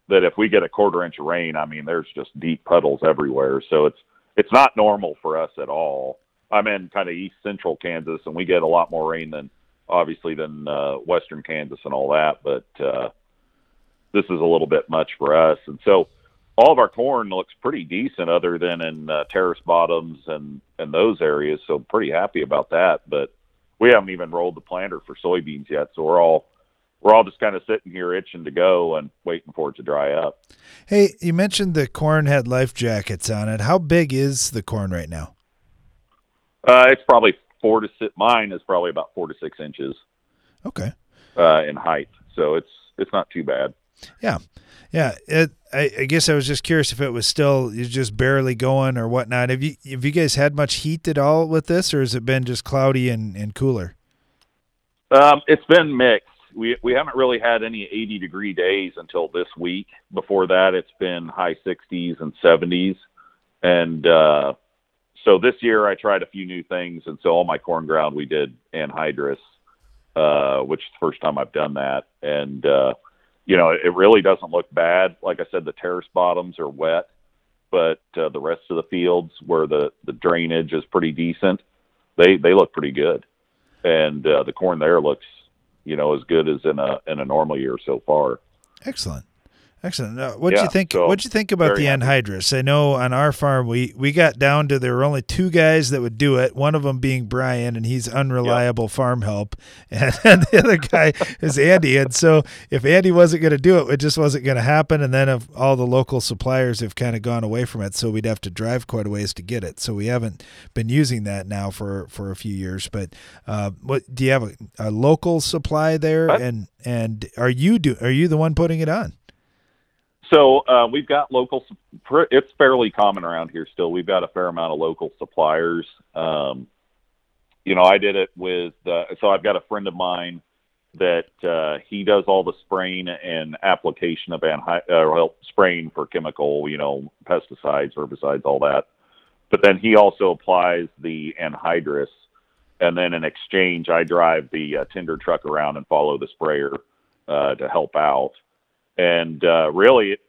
that if we get a quarter inch of rain, I mean, there's just deep puddles everywhere. So it's it's not normal for us at all. I'm in kind of east central Kansas, and we get a lot more rain than obviously, than uh, Western Kansas and all that. But uh, this is a little bit much for us, and so all of our corn looks pretty decent, other than in uh, terrace bottoms and and those areas. So pretty happy about that. But we haven't even rolled the planter for soybeans yet, so we're all we're all just kind of sitting here itching to go and waiting for it to dry up. Hey, you mentioned the corn had life jackets on it. How big is the corn right now? Uh, it's probably four to six. Mine is probably about four to six inches. Okay. Uh, in height, so it's it's not too bad. Yeah, yeah. It, I, I, guess I was just curious if it was still just barely going or whatnot. Have you have you guys had much heat at all with this, or has it been just cloudy and, and cooler? Um, it's been mixed. We we haven't really had any 80 degree days until this week. Before that, it's been high 60s and 70s, and uh, so this year I tried a few new things, and so all my corn ground we did anhydrous, uh, which is the first time I've done that, and uh, you know, it really doesn't look bad. Like I said, the terrace bottoms are wet, but uh, the rest of the fields where the the drainage is pretty decent, they they look pretty good, and uh, the corn there looks, you know, as good as in a in a normal year so far. Excellent. Excellent. Uh, what do Yeah, you think? so, what do you think about the happy. anhydrous? I know on our farm we we got down to there were only two guys that would do it. One of them being Brian, and he's unreliable farm help, [LAUGHS] and, and the other guy is Andy. And so if Andy wasn't going to do it, it just wasn't going to happen. And then if all the local suppliers have kind of gone away from it, so we'd have to drive quite a ways to get it. So we haven't been using that now for for a few years. But uh, what do you have a, a local supply there? And and are you do are you the one putting it on? So uh, we've got local. It's fairly common around here still. We've got a fair amount of local suppliers. Um, you know, I did it with. Uh, so I've got a friend of mine that uh, he does all the spraying and application of anhi- uh, well, spraying for chemical. You know, pesticides, herbicides, all that. But then he also applies the anhydrous, and then in exchange, I drive the uh, tinder truck around and follow the sprayer uh, to help out and uh, really it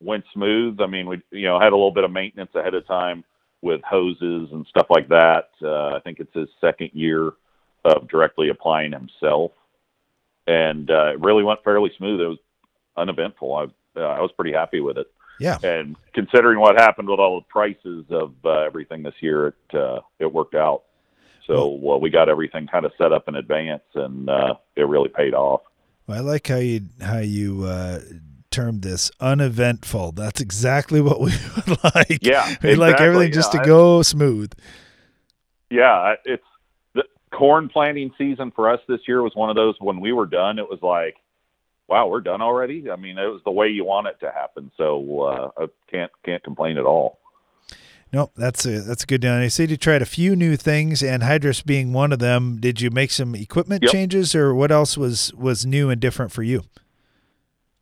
went smooth. I mean, we you know had a little bit of maintenance ahead of time with hoses and stuff like that. Uh, I think it's his second year of directly applying himself, and uh, it really went fairly smooth. It was uneventful. I uh, I was pretty happy with it. Yeah. And considering what happened with all the prices of uh, everything this year, it uh, it worked out. So well, we got everything kind of set up in advance, and uh, it really paid off. Well, I like how you how you uh, termed this uneventful. That's exactly what we [LAUGHS] would like. Yeah, [LAUGHS] we like exactly. everything just to I- go smooth. Yeah, it's the corn planting season for us this year was one of those when we were done, it was like, wow, we're done already. I mean, it was the way you want it to happen. So uh, I can't can't complain at all. Nope, that's a that's a good deal. And you said you tried a few new things, anhydrous being one of them. Did you make some equipment Yep. changes, or what else was was new and different for you?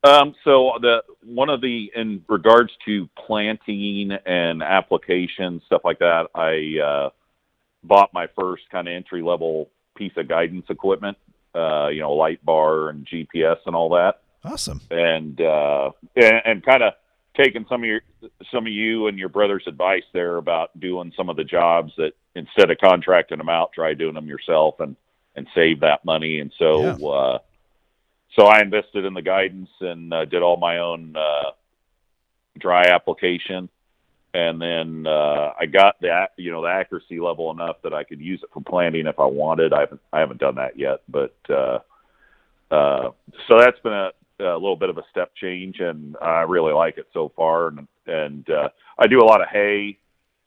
Um, so the one of the in regards to planting and application stuff like that, I uh, bought my first kind of entry level piece of guidance equipment. Uh, you know, light bar and GPS and all that. Awesome. and uh, and, and kind of taking some of your some of you and your brother's advice there about doing some of the jobs that instead of contracting them out, try doing them yourself and and save that money. And so uh, so I invested in the guidance and uh, did all my own uh, dry application. And then uh, I got the you know the accuracy level enough that I could use it for planting if I wanted. I haven't I haven't done that yet, but uh, uh, so that's been a, a little bit of a step change, and I really like it so far. And and uh, I do a lot of hay,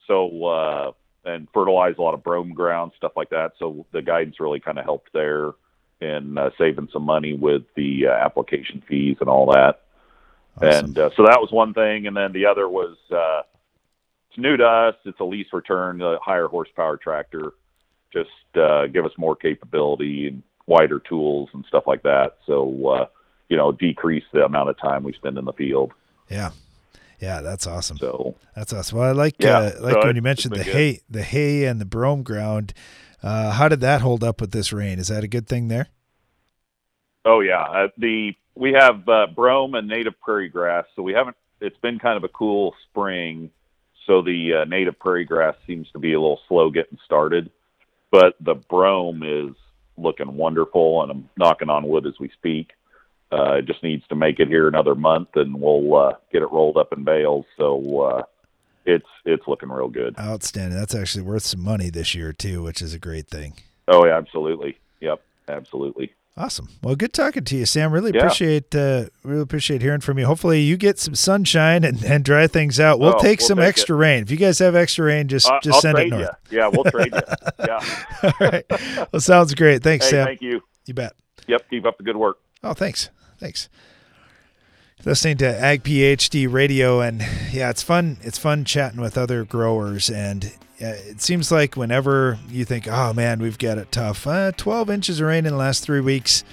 so uh, and fertilize a lot of brome ground stuff like that. So the guidance really kind of helped there in uh, saving some money with the uh, application fees and all that. And uh, so that was one thing, and then the other was uh, it's new to us. It's a lease return, a higher horsepower tractor, just uh, give us more capability and wider tools and stuff like that. So uh, you know, decrease the amount of time we spend in the field. Yeah, yeah, that's awesome. So that's awesome. Well, I like Yeah, uh, like so when you mentioned the good. hay, the hay and the brome ground. Uh, how did that hold up with this rain? Is that a good thing there? Oh yeah, uh, the we have uh, brome and native prairie grass, so we haven't. It's been kind of a cool spring, so the uh, native prairie grass seems to be a little slow getting started, but the brome is looking wonderful, and I'm knocking on wood as we speak. Uh, it just needs to make it here another month, and we'll uh, get it rolled up in bales. So uh, it's it's looking real good. Outstanding. That's actually worth some money this year too, which is a great thing. Oh yeah, absolutely. Yep, absolutely. Awesome. Well, good talking to you, Sam. Really Yeah. appreciate uh, really appreciate hearing from you. Hopefully, you get some sunshine and, and dry things out. We'll Oh, take we'll some take extra rain. If you guys have extra rain, just Uh, just I'll send it north. you. Yeah, we'll trade you. [LAUGHS] Yeah. All right. Well, sounds great. Thanks, Hey, Sam. Thank you. You bet. Yep. Keep up the good work. Oh, thanks. Thanks. Listening to Ag PhD radio, and yeah, it's fun. It's fun chatting with other growers, and it seems like whenever you think, "Oh man, we've got it tough," uh, twelve inches of rain in the last three weeks.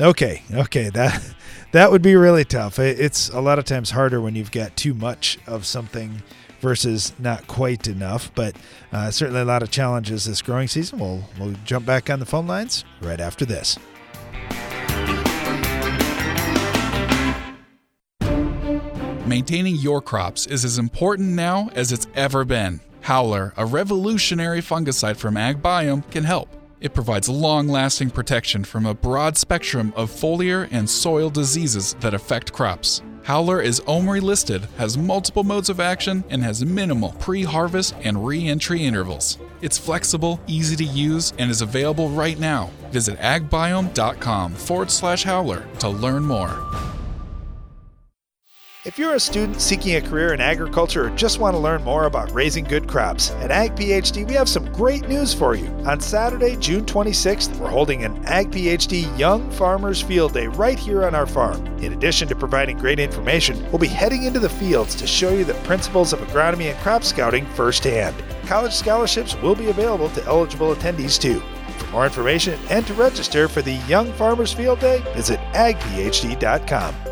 Okay, okay, [LAUGHS] that that would be really tough. It's a lot of times harder when you've got too much of something versus not quite enough. But uh, certainly a lot of challenges this growing season. We'll we'll jump back on the phone lines right after this. Maintaining your crops is as important now as it's ever been. Howler, a revolutionary fungicide from AgBiome, can help. It provides long lasting protection from a broad spectrum of foliar and soil diseases that affect crops. Howler is OMRI listed, has multiple modes of action, and has minimal pre harvest and re entry intervals. It's flexible, easy to use, and is available right now. Visit agbiome.com forward slash howler to learn more. If you're a student seeking a career in agriculture or just want to learn more about raising good crops, at Ag PhD we have some great news for you. On Saturday, June 26th, we're holding an Ag PhD Young Farmers Field Day right here on our farm. In addition to providing great information, we'll be heading into the fields to show you the principles of agronomy and crop scouting firsthand. College scholarships will be available to eligible attendees too. For more information and to register for the Young Farmers Field Day, visit agphd.com.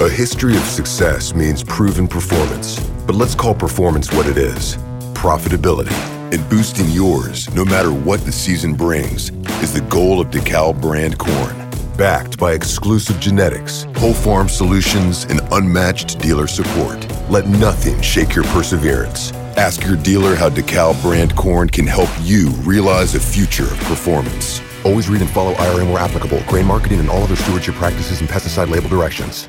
A history of success means proven performance, but let's call performance what it is profitability. And boosting yours, no matter what the season brings, is the goal of DeKalb brand corn. Backed by exclusive genetics, whole farm solutions, and unmatched dealer support. Let nothing shake your perseverance. Ask your dealer how DeKalb brand corn can help you realize a future of performance. Always read and follow IRM where applicable, grain marketing, and all other stewardship practices and pesticide label directions.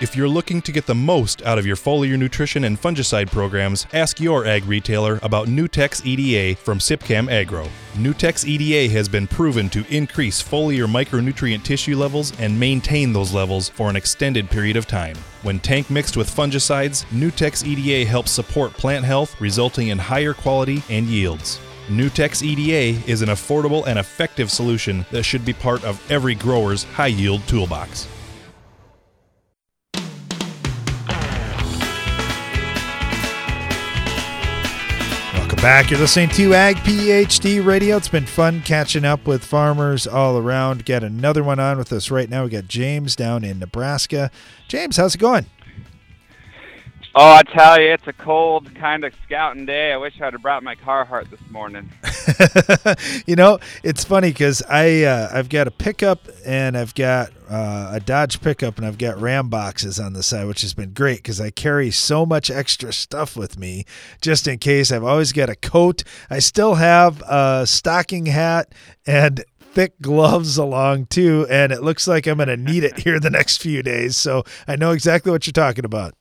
If you're looking to get the most out of your foliar nutrition and fungicide programs, ask your ag retailer about Nutex EDA from Sipcam Agro. Nutex EDA has been proven to increase foliar micronutrient tissue levels and maintain those levels for an extended period of time. When tank mixed with fungicides, Nutex EDA helps support plant health, resulting in higher quality and yields. Nutex EDA is an affordable and effective solution that should be part of every grower's high yield toolbox. Back. You're listening to Ag PhD Radio. It's been fun catching up with farmers all around. Got another one on with us right now. We got James down in Nebraska. James, how's it going? Oh, I tell you, it's a cold kind of scouting day. I wish I'd have brought my Carhartt this morning. [LAUGHS] you know, it's funny because I uh, I've got a pickup and I've got uh, a Dodge pickup and I've got Ram boxes on the side, which has been great because I carry so much extra stuff with me just in case. I've always got a coat. I still have a stocking hat and thick gloves along too, and it looks like I'm going to need it here the next few days. So I know exactly what you're talking about.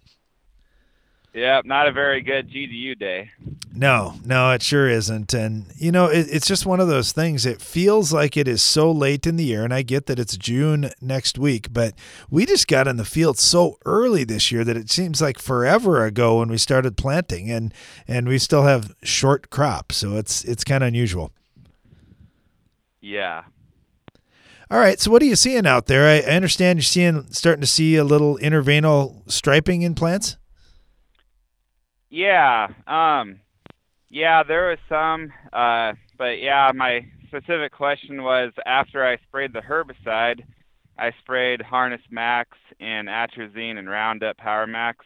Yep, not a very good GDU day. No, no, it sure isn't. And, you know, it, it's just one of those things. It feels like it is so late in the year. And I get that it's June next week, but we just got in the field so early this year that it seems like forever ago when we started planting and, and we still have short crops. So it's, it's kind of unusual. Yeah. All right. So what are you seeing out there? I, I understand you're seeing, starting to see a little interveinal striping in plants. Yeah. Um, yeah, there was some, uh, but yeah, my specific question was after I sprayed the herbicide, I sprayed Harness Max and Atrazine and Roundup Power Max,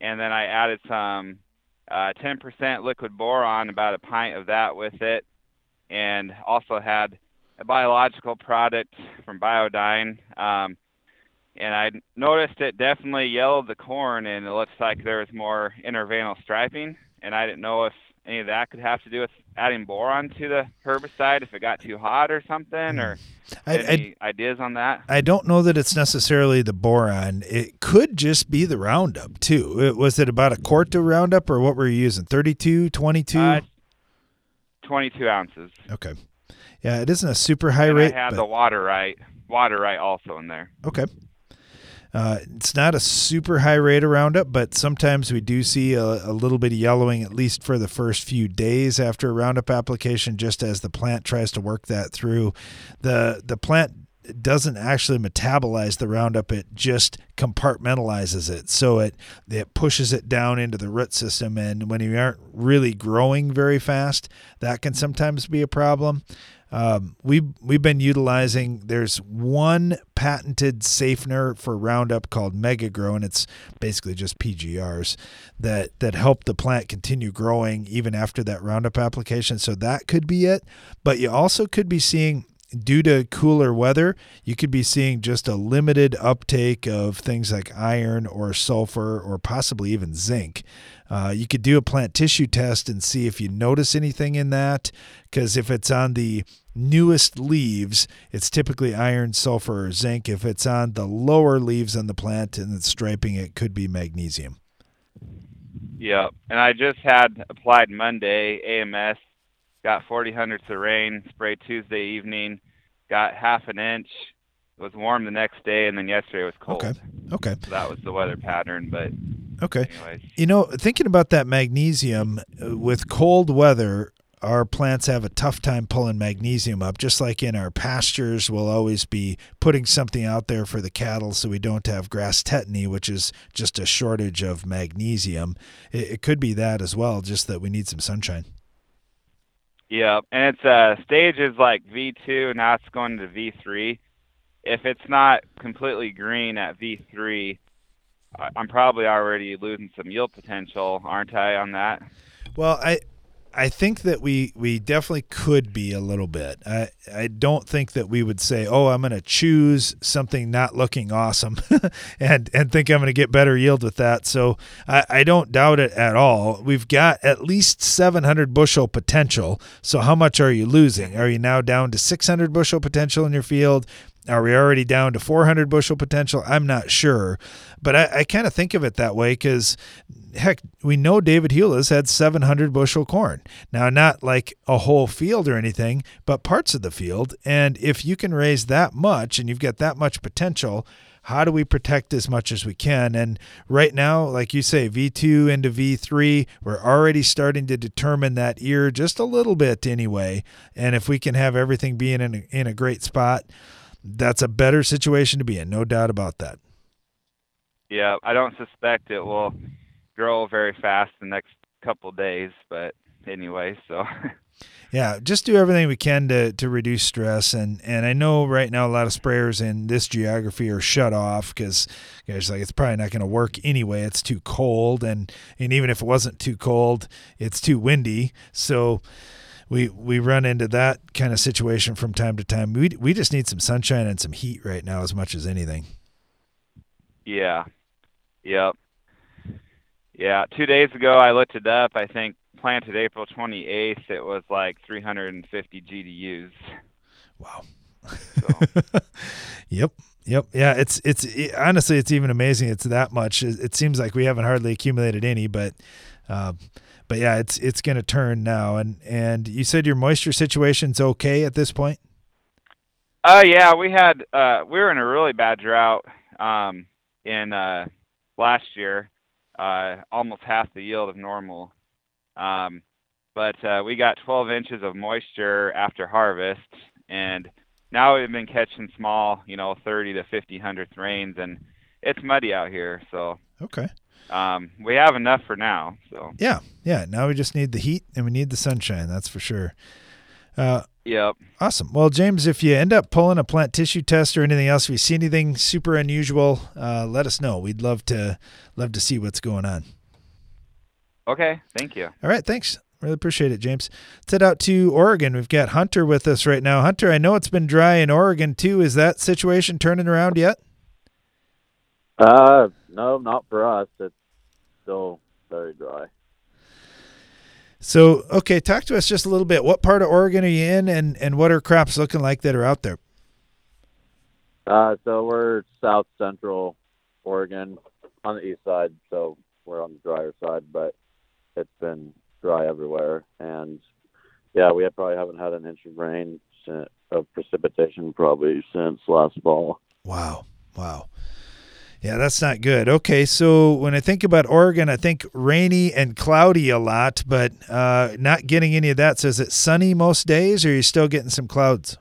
and then I added some uh, 10% liquid boron, about a pint of that with it, and also had a biological product from Biodyne. Um, and I noticed it definitely yellowed the corn, and it looks like there was more interveinal striping. And I didn't know if any of that could have to do with adding boron to the herbicide if it got too hot or something, or I- any ideas on that? I don't know that it's necessarily the boron. It could just be the Roundup too. It, was it about a quart of Roundup or what were you using? 32, 22? Uh, 22 ounces. okay. Yeah, it isn't a super high and rate. I had but- the water right, water right also in there. Okay. Uh, it's not a super high rate of Roundup, but sometimes we do see a, a little bit of yellowing, at least for the first few days after a Roundup application, just as the plant tries to work that through. The the plant doesn't actually metabolize the Roundup; it just compartmentalizes it, so it it pushes it down into the root system. And when you aren't really growing very fast, that can sometimes be a problem. Um, we've we've been utilizing. There's one patented safener for Roundup called MegaGrow, and it's basically just PGRs that that help the plant continue growing even after that Roundup application. So that could be it. But you also could be seeing due to cooler weather, you could be seeing just a limited uptake of things like iron or sulfur or possibly even zinc. Uh, you could do a plant tissue test and see if you notice anything in that, because if it's on the newest leaves, it's typically iron, sulfur, or zinc. If it's on the lower leaves on the plant and it's striping, it could be magnesium. Yeah, and I just had applied Monday AMS, got 40 hundredths of rain, sprayed Tuesday evening, got half an inch. It was warm the next day, and then yesterday was cold. Okay. Okay. So that was the weather pattern, but Okay. anyways. You know, thinking about that magnesium uh, with cold weather, our plants have a tough time pulling magnesium up. Just like in our pastures, we'll always be putting something out there for the cattle so we don't have grass tetany, which is just a shortage of magnesium. It, it could be that as well, just that we need some sunshine. Yeah, and it's uh stages like V2, now it's going to V3. If it's not completely green at V3, I- I'm probably already losing some yield potential, aren't I, on that? Well, I I think that we we definitely could be a little bit. I I don't think that we would say, "Oh, I'm going to choose something not looking awesome," [LAUGHS] and and think I'm going to get better yield with that. So I, I don't doubt it at all. We've got at least 700 bushel potential. So how much are you losing? Are you now down to 600 bushel potential in your field? Are we already down to 400 bushel potential? I'm not sure, but I, I kind of think of it that way because, heck, we know David Hula's had 700 bushel corn. Now, not like a whole field or anything, but parts of the field. And if you can raise that much and you've got that much potential, how do we protect as much as we can? And right now, like you say, V2 into V3, we're already starting to determine that ear just a little bit anyway. And if we can have everything being in a, in a great spot, that's a better situation to be in, no doubt about that. Yeah, I don't suspect it will grow very fast the next couple days, but anyway, so [LAUGHS] Yeah, just do everything we can to, to reduce stress. And, and I know right now a lot of sprayers in this geography are shut off because guys like it's probably not going to work anyway. It's too cold, and and even if it wasn't too cold, it's too windy. So we we run into that kind of situation from time to time. We we just need some sunshine and some heat right now as much as anything. yeah. Yep. Yeah, 2 days ago I looked it up. I think planted April 28th, it was like 350 GDUs. Wow. [LAUGHS] Yep. Yep. Yeah. It's it's it, honestly it's even amazing. It's that much. It, it, seems like we haven't hardly accumulated any, but uh, but yeah, it's it's going to turn now. And and you said your moisture situation's okay at this point. Uh yeah, we had uh we were in a really bad drought um in uh last year, uh almost half the yield of normal. Um but uh we got 12 inches of moisture after harvest and now we've been catching small, you know, 30 to 50 hundredth rains and it's muddy out here, so Okay. Um we have enough for now, so. Yeah. Yeah, now we just need the heat and we need the sunshine, that's for sure. Uh Yep. Awesome. Well, James, if you end up pulling a plant tissue test or anything else, if you see anything super unusual, uh, let us know. We'd love to love to see what's going on. Okay. Thank you. All right. Thanks. Really appreciate it, James. Let's head out to Oregon. We've got Hunter with us right now. Hunter, I know it's been dry in Oregon too. Is that situation turning around yet? Uh, no, not for us. It's still very dry. So, okay, talk to us just a little bit. What part of Oregon are you in, and and what are crops looking like that are out there? Uh, so we're south central Oregon on the east side, so we're on the drier side, but it's been dry everywhere, and yeah, we have probably haven't had an inch of rain of precipitation probably since last fall. Wow, wow. Yeah, that's not good. Okay, so when I think about Oregon, I think rainy and cloudy a lot, but uh, not getting any of that. So is it sunny most days, or are you still getting some clouds?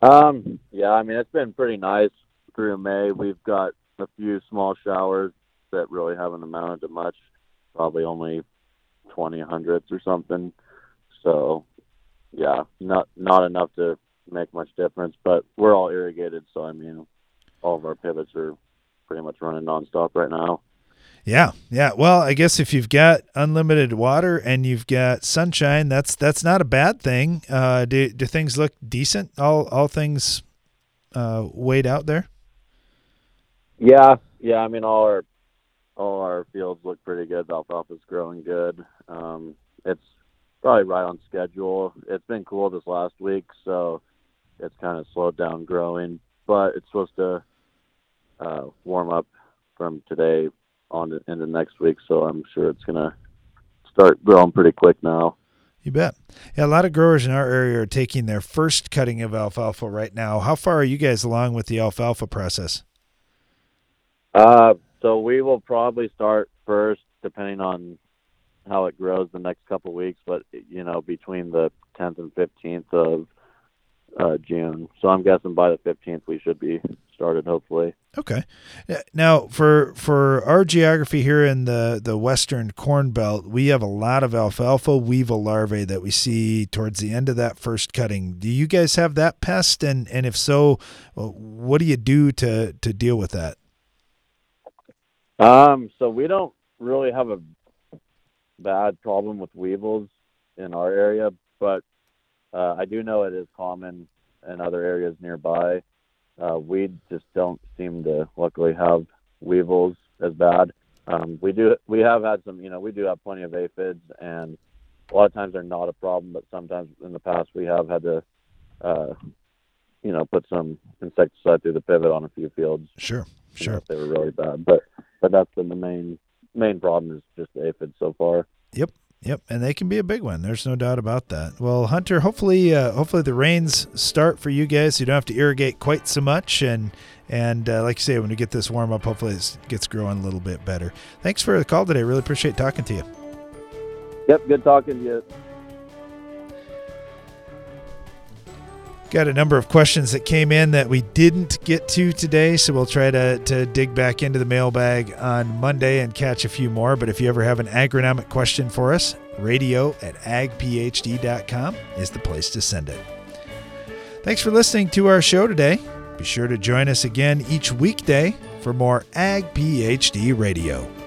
Um, yeah, I mean it's been pretty nice through May. We've got a few small showers that really haven't amounted to much, probably only twenty hundredths or something. So, yeah, not not enough to make much difference. But we're all irrigated, so I mean all of our pivots are pretty much running nonstop right now. Yeah, yeah. Well, I guess if you've got unlimited water and you've got sunshine, that's that's not a bad thing. Uh, do do things look decent? All all things uh, weighed out there. Yeah, yeah. I mean, all our all our fields look pretty good. The alfalfa's growing good. Um, it's probably right on schedule. It's been cool this last week, so it's kind of slowed down growing, but it's supposed to uh, warm up from today on to, into next week. So I'm sure it's going to start growing pretty quick now. You bet. Yeah, a lot of growers in our area are taking their first cutting of alfalfa right now. How far are you guys along with the alfalfa process? Uh, so we will probably start first, depending on how it grows the next couple of weeks. But you know, between the 10th and 15th of uh, June. So I'm guessing by the 15th we should be started hopefully. Okay. Now for for our geography here in the the western corn belt, we have a lot of alfalfa weevil larvae that we see towards the end of that first cutting. Do you guys have that pest and and if so, what do you do to to deal with that? Um so we don't really have a bad problem with weevils in our area, but uh, I do know it is common in other areas nearby. Uh, we just don't seem to luckily have weevils as bad. Um, we do we have had some you know we do have plenty of aphids and a lot of times they're not a problem but sometimes in the past we have had to uh, you know put some insecticide through the pivot on a few fields. Sure, sure. they were really bad, but but that's been the main main problem is just the aphids so far. Yep. Yep, and they can be a big one. There's no doubt about that. Well, Hunter, hopefully, uh, hopefully the rains start for you guys. So you don't have to irrigate quite so much, and and uh, like you say, when you get this warm up, hopefully it gets growing a little bit better. Thanks for the call today. Really appreciate talking to you. Yep, good talking to you. Got a number of questions that came in that we didn't get to today, so we'll try to, to dig back into the mailbag on Monday and catch a few more. But if you ever have an agronomic question for us, radio at agphd.com is the place to send it. Thanks for listening to our show today. Be sure to join us again each weekday for more Ag PhD Radio.